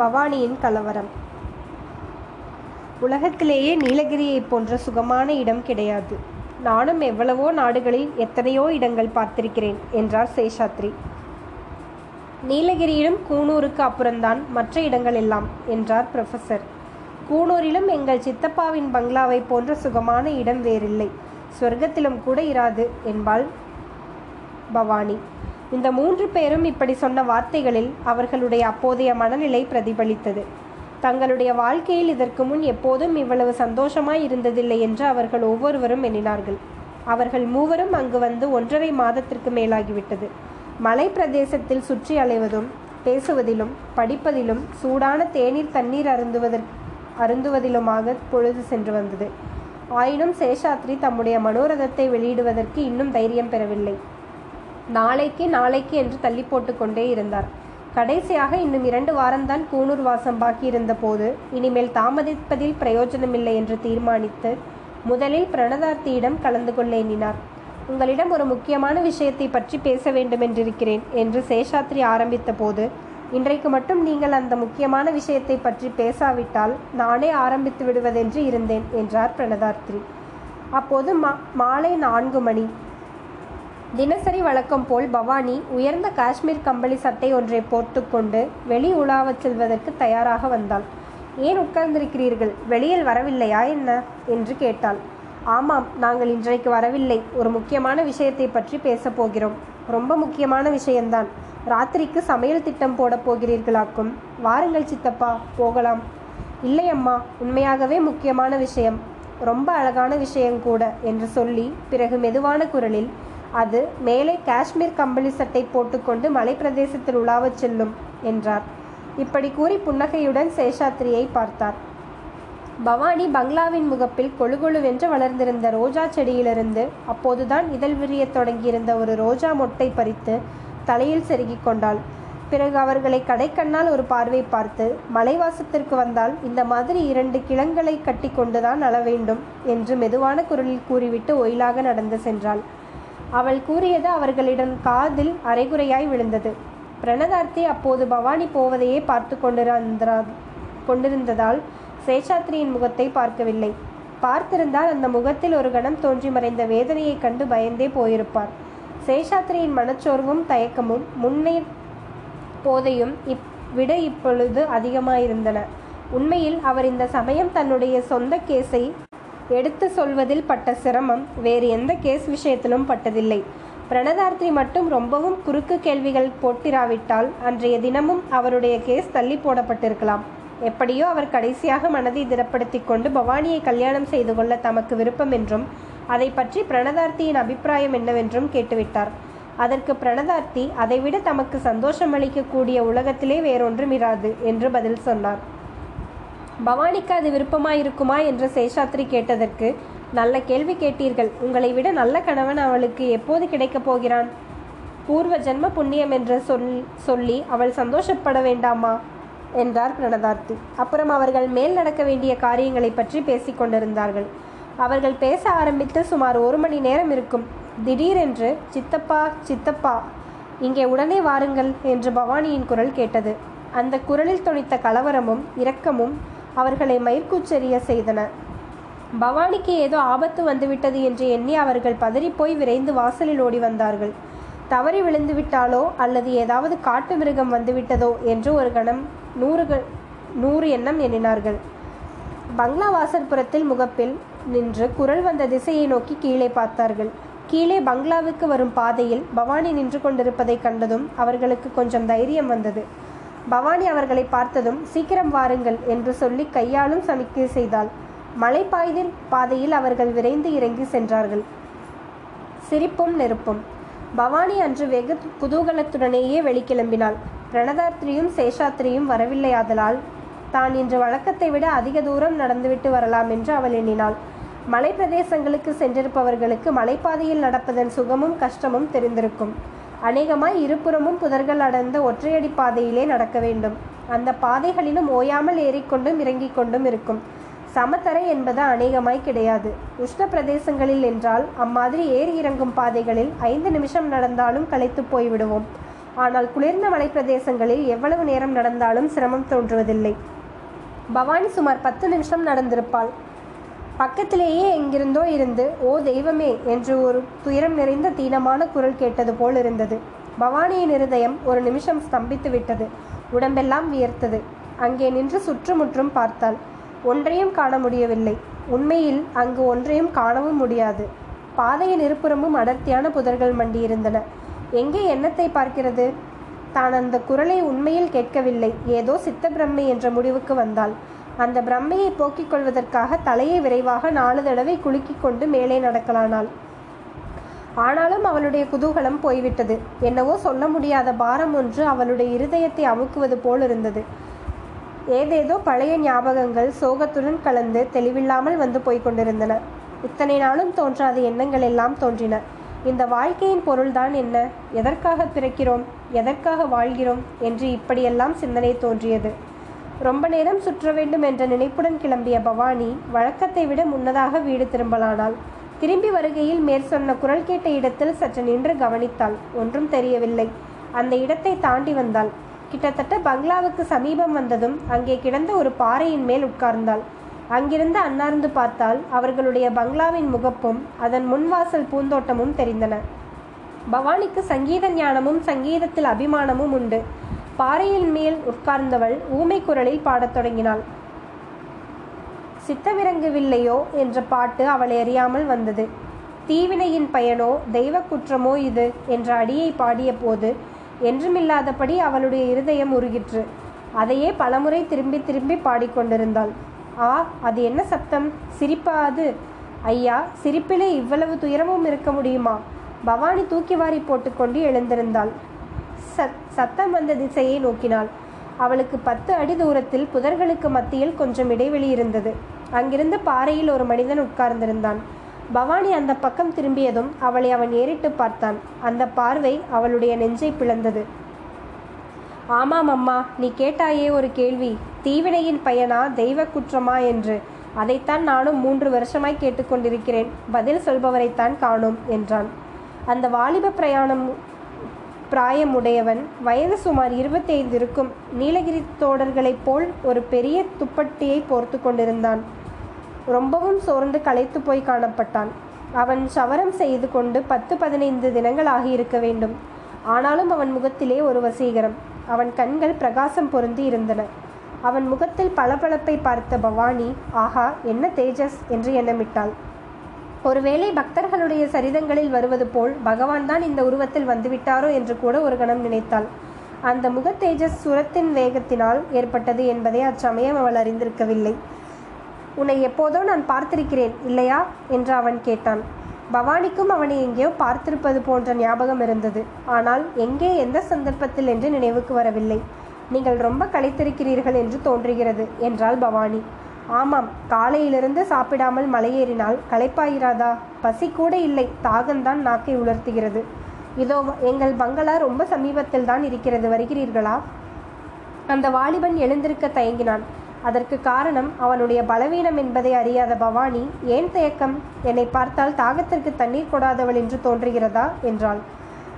பவானியின் கலவரம். உலகத்திலேயே நீலகிரியைப் போன்ற சுகமான இடம் கிடையாது. நானும் எவ்வளவோ நாடுகளில் எத்தனையோ இடங்கள் பார்த்திருக்கிறேன் என்றார் சேஷாத்ரி. நீலகிரியிலும் கூனூருக்கு அப்புறம்தான் மற்ற இடங்கள் எல்லாம் என்றார் ப்ரொஃபஸர் கூனூரிலும் எங்கள் சித்தப்பாவின் பங்களாவை போன்ற சுகமான இடம் வேறில்லை. சொர்க்கத்திலும் கூட இராது என்பாள் பவானி. இந்த மூன்று பேரும் இப்படி சொன்ன வார்த்தைகளில் அவர்களுடைய அப்போதைய மனநிலை பிரதிபலித்தது. தங்களுடைய வாழ்க்கையில் இதற்கு முன் எப்போதும் இவ்வளவு சந்தோஷமாய் இருந்ததில்லை என்று அவர்கள் ஒவ்வொருவரும் எண்ணினார்கள். அவர்கள் மூவரும் அங்கு வந்து ஒன்றரை மாதத்திற்கு மேலாகிவிட்டது. மலை பிரதேசத்தில் சுற்றி அலைவதும் பேசுவதிலும் படிப்பதிலும் சூடான தேநீர் தண்ணீர் அருந்துவதற்கு அருந்துவதிலுமாக பொழுது சென்று வந்தது. ஆயினும் சேஷாத்ரி தம்முடைய மனோரதத்தை வெளியிடுவதற்கு இன்னும் தைரியம் பெறவில்லை. நாளைக்கு நாளைக்கு என்று தள்ளி போட்டுக்கொண்டே இருந்தார். கடைசியாக இன்னும் இரண்டு வாரம்தான் கூனூர் வாசம் பாக்கியிருந்த போது இனிமேல் தாமதிப்பதில் பிரயோஜனமில்லை என்று தீர்மானித்து முதலில் பிரணதார்த்தியிடம் கலந்து கொள்ள எண்ணினார். உங்களிடம் ஒரு முக்கியமான விஷயத்தை பற்றி பேச வேண்டுமென்றிருக்கிறேன் என்று சேஷாத்ரி ஆரம்பித்த போது இன்றைக்கு மட்டும் நீங்கள் அந்த முக்கியமான விஷயத்தை பற்றி பேசாவிட்டால் நானே ஆரம்பித்து விடுவதென்று இருந்தேன் என்றார் பிரணதார்த்தி. அப்போது மா மாலை நான்கு மணி. தினசரி வழக்கம் போல் பவானி உயர்ந்த காஷ்மீர் கம்பளி சட்டை ஒன்றை போட்டுக்கொண்டு வெளி உலாவச் செல்வதற்கு தயாராக வந்தாள். ஏன் உட்கார்ந்திருக்கிறீர்கள்? வெளியில் வரவில்லையா என்ன என்று கேட்டாள். ஆமாம் நாங்கள் இன்றைக்கு வரவில்லை. ஒரு முக்கியமான விஷயத்தை பற்றி பேசப் போகிறோம். ரொம்ப முக்கியமான விஷயம்தான். ராத்திரிக்கு சமையல் திட்டம் போடப் போகிறீர்களாக்கும். வாருங்கள் சித்தப்பா போகலாம். இல்லை அம்மா உண்மையாகவே முக்கியமான விஷயம். ரொம்ப அழகான விஷயம் கூட என்று சொல்லி பிறகு மெதுவான குரலில் அது மேலே காஷ்மீர் கம்பளி சட்டை போட்டுக்கொண்டு மலைப்பிரதேசத்தில் உலாவச் செல்லும் என்றார். இப்படி கூறி புன்னகையுடன் சேஷாத்ரியை பார்த்தார். பவானி பங்களாவின் முகப்பில் கொழுகொழுவென்று வளர்ந்திருந்த ரோஜா செடியிலிருந்து அப்போதுதான் இதழ் விரியத் தொடங்கியிருந்த ஒரு ரோஜா மொட்டை பறித்து தலையில் செருகிக் கொண்டாள். பிறகு அவர்களை கடைக்கண்ணால் ஒரு பார்வை பார்த்து மலைவாசத்திற்கு வந்தால் இந்த மாதிரி இரண்டு கிளங்களை கட்டி கொண்டுதான் அள வேண்டும் என்று மெதுவான குரலில் கூறிவிட்டு ஒயிலாக நடந்து சென்றாள். அவள் கூறியது அவர்களிடம் காதில் அரைகுறையாய் விழுந்தது. பிரணதார்த்தி அப்போது பவானி போவதையே பார்த்து கொண்டிருந்தா கொண்டிருந்ததால் சேஷாத்ரியின் முகத்தை பார்க்கவில்லை. பார்த்திருந்தால் அந்த முகத்தில் ஒரு கணம் தோன்றி மறைந்த வேதனையைக் கண்டு பயந்தே போயிருப்பார். சேஷாத்ரியின் மனச்சோர்வும் தயக்கமும் முன்னே போதையும் இப் விட இப்பொழுது அதிகமாயிருந்தன. உண்மையில் அவர் இந்த சமயம் தன்னுடைய சொந்த கேஸை எடுத்து சொல்வதில் பட்ட சிரமம் வேறு எந்த கேஸ் விஷயத்திலும் பட்டதில்லை. பிரணதார்த்தி மட்டும் ரொம்பவும் குறுக்கு கேள்விகள் போட்டிராவிட்டால் அன்றைய தினமும் அவருடைய கேஸ் தள்ளி போடப்பட்டிருக்கலாம். எப்படியோ அவர் கடைசியாக மனதை திடப்படுத்தி கொண்டு பவானியை கல்யாணம் செய்து கொள்ள தமக்கு விருப்பம் என்றும் அதை பற்றி பிரணதார்த்தியின் அபிப்பிராயம் என்னவென்றும் கேட்டுவிட்டார். அதற்கு பிரணதார்த்தி அதைவிட தமக்கு சந்தோஷம் அளிக்கக்கூடிய உலகத்திலே வேறொன்றும் இராது என்று பதில் சொன்னார். பவானிக்கு அது விருப்பமாயிருக்குமா என்று சேஷாத்ரி கேட்டதற்கு நல்ல கேள்வி கேட்டீர்கள். உங்களை விட நல்ல கணவன் அவளுக்கு எப்போது கிடைக்கப் போகிறான்? பூர்வ ஜென்ம புண்ணியம் என்று சொல் சொல்லி அவள் சந்தோஷப்பட வேண்டாமா? என்றார் பிரணதார்த்தி. அப்புறம் அவர்கள் மேல் நடக்க வேண்டிய காரியங்களை பற்றி பேசிக் கொண்டிருந்தார்கள். அவர்கள் பேச ஆரம்பித்து சுமார் ஒரு மணி நேரம் இருக்கும். திடீரென்று சித்தப்பா சித்தப்பா இங்கே உடனே வாருங்கள் என்று பவானியின் குரல் கேட்டது. அந்த குரலில் துணித்த கலவரமும் இரக்கமும் அவர்களை மயிர்கூச்செறிய செய்தன. பவானிக்கு ஏதோ ஆபத்து வந்துவிட்டது என்று எண்ணி அவர்கள் பதறிப்போய் விரைந்து வாசலில் ஓடி வந்தார்கள். தவறி விழுந்து விட்டாலோ அல்லது ஏதாவது காட்டு மிருகம் வந்துவிட்டதோ என்று ஒரு கணம் நூறு நூறு எண்ணம் எண்ணினார்கள். பங்களா வாசற்புறத்தில் முகப்பில் நின்று குரல் வந்த திசையை நோக்கி கீழே பார்த்தார்கள். கீழே பங்களாவுக்கு வரும் பாதையில் பவானி நின்று கொண்டிருப்பதை கண்டதும் அவர்களுக்கு கொஞ்சம் தைரியம் வந்தது. பவானி அவர்களை பார்த்ததும் சீக்கிரம் வாருங்கள் என்று சொல்லி கையாலும் சமிக்கை செய்தாள். மலைப்பாய்தில் பாதையில் அவர்கள் விரைந்து இறங்கி சென்றார்கள். சிரிப்பும் நெருப்பும். பவானி அன்று வெகு குதூகலத்துடனேயே வெளிக்கிளம்பினாள். பிரணதார்த்தியும் சேஷாத்ரியும் வரவில்லையாதலால் தான் இன்று வழக்கத்தை விட அதிக தூரம் நடந்துவிட்டு வரலாம் என்று அவள் எண்ணினாள். மலை பிரதேசங்களுக்கு சென்றிருப்பவர்களுக்கு மலைப்பாதையில் நடப்பதன் சுகமும் கஷ்டமும் தெரிந்திருக்கும். அநேகமாய் இருபுறமும் புதர்கள் அடர்ந்த ஒற்றையடி பாதையிலே நடக்க வேண்டும். அந்த பாதைகளிலும் ஓயாமல் ஏறிக்கொண்டும் இறங்கிக் கொண்டும் இருக்கும். சமத்தரை என்பது அநேகமாய் கிடையாது. உஷ்ண பிரதேசங்களில் என்றால் அம்மாதிரி ஏறி இறங்கும் பாதைகளில் ஐந்து நிமிஷம் நடந்தாலும் களைத்து போய்விடுவோம். ஆனால் குளிர்ந்த மலைப்பிரதேசங்களில் எவ்வளவு நேரம் நடந்தாலும் சிரமம் தோன்றுவதில்லை. பவானி சுமார் பத்து நிமிஷம் நடந்திருப்பாள். பக்கத்திலேயே எங்கிருந்தோ இருந்து ஓ தெய்வமே என்று ஒரு துயரம் நிறைந்த தீனமான குரல் கேட்டது போல் இருந்தது. பவானியின் இருதயம் ஒரு நிமிஷம் ஸ்தம்பித்து விட்டது உடம்பெல்லாம் வியர்த்தது. அங்கே நின்று சுற்றுமுற்றும் பார்த்தாள். ஒன்றையும் காண முடியவில்லை. உண்மையில் அங்கு ஒன்றையும் காணவும் முடியாது. பாதையின் இருபுறமும் அடர்த்தியான புதர்கள் மண்டியிருந்தன. எங்கே எண்ணத்தை பார்க்கிறது? தான் அந்த குரலை உண்மையில் கேட்கவில்லை. ஏதோ சித்த பிரம்மை என்ற முடிவுக்கு வந்தாள். அந்த பிரம்மையை போக்கிக் கொள்வதற்காக தலையை விரைவாக நாலு தடவை குலுக்கிக் கொண்டு மேலே நடக்கலானாள். ஆனாலும் அவளுடைய குதூகலம் போய்விட்டது. என்னவோ சொல்ல முடியாத பாரம் ஒன்று அவளுடைய இருதயத்தை அமுக்குவது போல் இருந்தது. ஏதேதோ பழைய ஞாபகங்கள் சோகத்துடன் கலந்து தெளிவில்லாமல் வந்து போய்க் கொண்டிருந்தன. இத்தனை நாளும் தோன்றாத எண்ணங்கள் எல்லாம் தோன்றின. இந்த வாழ்க்கையின் பொருள்தான் என்ன? எதற்காக பிறக்கிறோம்? எதற்காக வாழ்கிறோம்? என்று இப்படியெல்லாம் சிந்தனை தோன்றியது. ரொம்ப நேரம் சுற்ற வேண்டும் என்ற நினைப்புடன் கிளம்பிய பவானி வழக்கத்தை விட முன்னதாக வீடு திரும்பலானாள். திரும்பி வருகையில் மேற்சொன்ன குரல் கேட்ட இடத்தில் சற்று நின்று கவனித்தாள். ஒன்றும் தெரியவில்லை. அந்த இடத்தை தாண்டி வந்தாள். கிட்டத்தட்ட பங்களாவுக்கு சமீபம் வந்ததும் அங்கே கிடந்த ஒரு பாறையின் மேல் உட்கார்ந்தாள். அங்கிருந்து அன்னார்ந்து பார்த்தால் அவர்களுடைய பங்களாவின் முகப்பும் அதன் முன்வாசல் பூந்தோட்டமும் தெரிந்தன. பவானிக்கு சங்கீத ஞானமும் சங்கீதத்தில் அபிமானமும் உண்டு. பாறையின் மேல் உட்கார்ந்தவள் ஊமை குரலில் பாடத் தொடங்கினாள். சித்தவிரங்குவில்லையோ? என்ற பாட்டு அவளை அறியாமல் வந்தது. தீவினையின் பயனோ? தெய்வ குற்றமோ இது? என்ற அடியை பாடிய போது என்றுமில்லாதபடி அவளுடைய இருதயம் உருகிற்று. அதையே பலமுறை திரும்பி திரும்பி பாடிக்கொண்டிருந்தாள் ஆ அது என்ன சப்தம்? சிரிப்பா அது? ஐயா சிரிப்பிலே இவ்வளவு துயரமும் இருக்க முடியுமா? பவானி தூக்கி வாரி போட்டுக்கொண்டு எழுந்திருந்தாள். சத் சத்தம் வந்த திசையை நோக்கினாள். அவளுக்கு பத்து அடி தூரத்தில் புதர்களுக்கு மத்தியில் கொஞ்சம் இடைவெளி இருந்தது. அங்கிருந்து பாறையில் ஒரு மனிதன் உட்கார்ந்திருந்தான். பவானி அந்த பக்கம் திரும்பியதும் அவளை அவன் ஏறிட்டு பார்த்தான். அந்த பார்வை அவளுடைய நெஞ்சை பிளந்தது. ஆமாம் அம்மா நீ கேட்டாயே ஒரு கேள்வி. தீவினையின் பயனா தெய்வ குற்றமா என்று. அதைத்தான் நானும் மூன்று வருஷமாய் கேட்டுக்கொண்டிருக்கிறேன். பதில் சொல்பவரைத்தான் காணோம் என்றான். அந்த வாலிப பிரயாணம் பிராயம் உடையவன் வயது சுமார் இருபத்தைந்து இருக்கும். நீலகிரி தோடர்களைப் போல் ஒரு பெரிய துப்பட்டியை போர்த்து கொண்டிருந்தான். ரொம்பவும் சோர்ந்து களைத்து போய் காணப்பட்டான். அவன் சவரம் செய்து கொண்டு பத்து பதினைந்து தினங்கள் ஆகியிருக்க வேண்டும். ஆனாலும் அவன் முகத்திலே ஒரு வசீகரம். அவன் கண்கள் பிரகாசம் பொருந்தி இருந்தன. அவன் முகத்தில் பளபளப்பை பார்த்த பவானி ஆஹா என்ன தேஜஸ்? என்று எண்ணமிட்டாள். ஒருவேளை பக்தர்களுடைய சரிதங்களில் வருவது போல் பகவான் தான் இந்த உருவத்தில் வந்துவிட்டாரோ என்று கூட ஒரு கணம் நினைத்தாள். அந்த முக தேஜஸ் சுரத்தின் வேகத்தினால் ஏற்பட்டது என்பதை அச்சமயம் அவள் அறிந்திருக்கவில்லை. உன்னை எப்போதோ நான் பார்த்திருக்கிறேன் இல்லையா? என்று அவன் கேட்டான். பவானிக்கும் அவனை எங்கேயோ பார்த்திருப்பது போன்ற ஞாபகம் இருந்தது. ஆனால் எங்கே எந்த சந்தர்ப்பத்தில்? என்று நினைவுக்கு வரவில்லை. நீங்கள் ரொம்ப களைத்திருக்கிறீர்கள் என்று தோன்றுகிறது என்றாள் பவானி. ஆமாம் காலையிலிருந்து சாப்பிடாமல் மலையேறினால் களைப்பாயிராதா? பசி கூட இல்லை தாகம்தான் நாக்கை உலர்த்துகிறது. இதோ எங்கள் பங்களா ரொம்ப சமீபத்தில் தான் இருக்கிறது வருகிறீர்களா? அந்த வாலிபன் எழுந்திருக்க தயங்கினான். அதற்கு காரணம் அவனுடைய பலவீனம் என்பதை அறியாத பவானி ஏன் தயக்கம் என்னை பார்த்தால் தாகத்திற்கு தண்ணீர் கொடாதவள் என்று தோன்றுகிறதா? என்றாள்.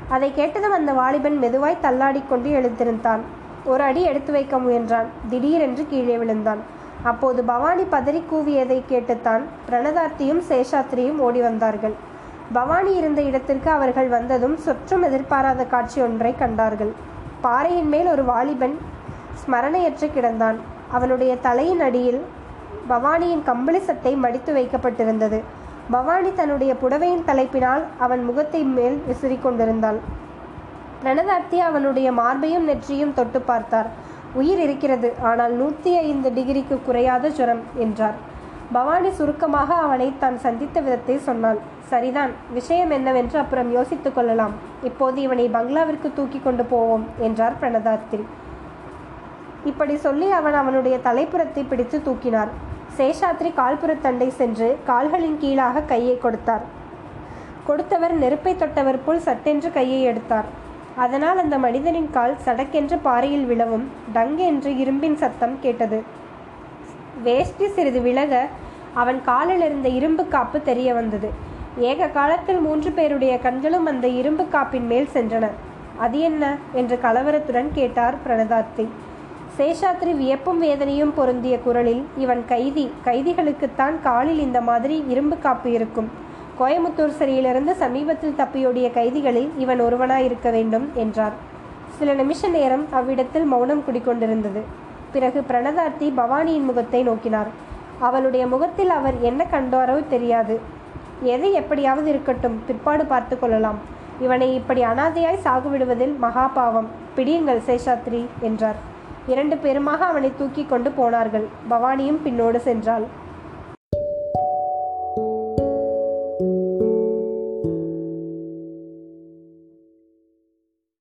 அதை கேட்டதும் அந்த வாலிபன் மெதுவாய் தள்ளாடிக்கொண்டு எழுந்திருந்தான். ஒரு அடி எடுத்து வைக்க முயன்றான். திடீரென்று கீழே விழுந்தான். அப்போது பவானி பதறி கூவியதை கேட்டுத்தான் பிரணதார்த்தியும் சேஷாத்திரியும் ஓடி வந்தார்கள். பவானி இருந்த இடத்திற்கு அவர்கள் வந்ததும் சொற்றும் எதிர்பாராத காட்சி ஒன்றை கண்டார்கள். பாறையின் மேல் ஒரு வாலிபன் ஸ்மரணையற்று கிடந்தான். அவனுடைய தலையின் அடியில் பவானியின் கம்பளி சட்டை மடித்து வைக்கப்பட்டிருந்தது. பவானி தன்னுடைய புடவையின் தலைப்பினால் அவன் முகத்தை மேல் விசிறி கொண்டிருந்தாள் பிரணதார்த்தி அவனுடைய மார்பையும் நெற்றியும் தொட்டு பார்த்தார். உயிர் இருக்கிறது ஆனால் நூற்றி ஐந்து டிகிரிக்கு குறையாத ஜுரம் என்றார். பவானி சுருக்கமாக அவனை தான் சந்தித்த விதத்தை சொன்னான். சரிதான் விஷயம் என்னவென்று அப்புறம் யோசித்துக் கொள்ளலாம். இப்போது இவனை பங்களாவிற்கு தூக்கி கொண்டு போவோம் என்றார் பிரணதார்த்தி. இப்படி சொல்லி அவன் அவனுடைய தலைப்புறத்தை பிடித்து தூக்கினார். சேஷாத்ரி கால்புறத்தண்டை சென்று கால்களின் கீழாக கையை கொடுத்தார். கொடுத்தவர் நெருப்பை தொட்டவர் போல் சட்டென்று கையை எடுத்தார். அதனால் அந்த மனிதனின் கால் சடக்கென்று பாறையில் விழவும். டங் என்று இரும்பின் சத்தம் கேட்டது. வேஷ்டி சிறிது விலக அவன் காலில் இருந்த இரும்பு காப்பு தெரிய வந்தது. ஏக காலத்தில் மூன்று பேருடைய கண்களும் அந்த இரும்பு காப்பின் மேல் சென்றன. அது என்ன? என்று கலவரத்துடன் கேட்டார் பிரணதார்த்தி. சேஷாத்ரி வியப்பும் வேதனையும் பொருந்திய குரலில் இவன் கைதி. கைதிகளுக்குத்தான் காலில் இந்த மாதிரி இரும்பு காப்பு இருக்கும். கோயமுத்தூர் சிறையிலிருந்து சமீபத்தில் தப்பியோடிய கைதிகளில் இவன் ஒருவனாயிருக்க வேண்டும் என்றார். சில நிமிஷ நேரம் அவ்விடத்தில் மௌனம் குடிக்கொண்டிருந்தது. பிறகு பிரணதார்த்தி பவானியின் முகத்தை நோக்கினார். அவளுடைய முகத்தில் அவர் என்ன கண்டாரோ தெரியாது. எது எப்படியாவது இருக்கட்டும் பிற்பாடு பார்த்து கொள்ளலாம். இவனை இப்படி அனாதையாய் சாகுவிடுவதில் மகாபாவம். மகா பாவம் பிடியுங்கள் சேஷாத்ரி என்றார். இரண்டு பேருமாக அவனை தூக்கி கொண்டு போனார்கள். பவானியும் பின்னோடு சென்றாள்.